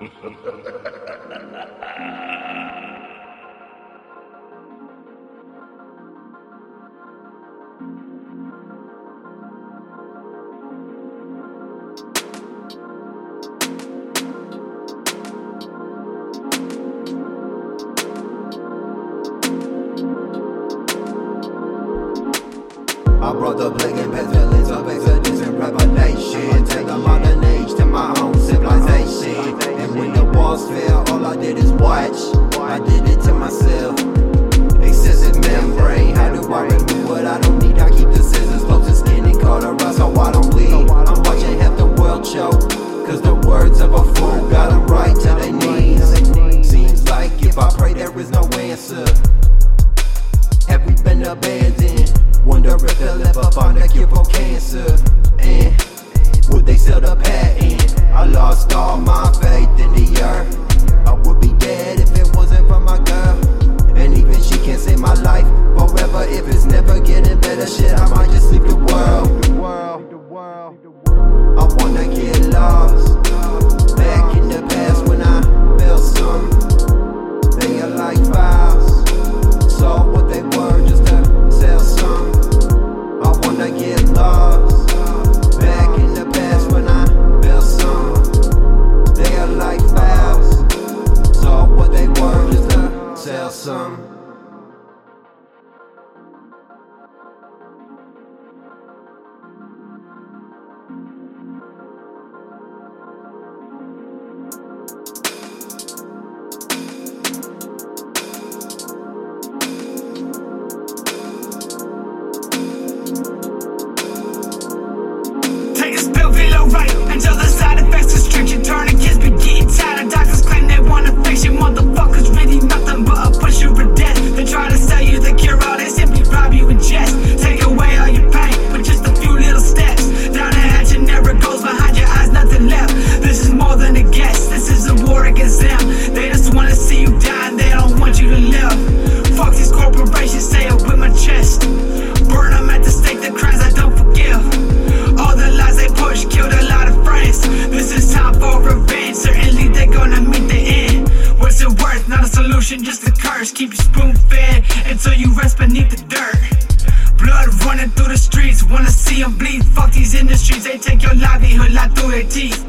I brought the black and past of exodus and revelation. Take the modern age to my abandoned. Wonder if they'll ever find a cure for cancer. And would they sell the right until the side effects of restriction turn. just a curse. Keep you spoon fed until you rest beneath the dirt. Blood running through the streets, wanna see them bleed. Fuck these industries, they take your livelihood like through their teeth.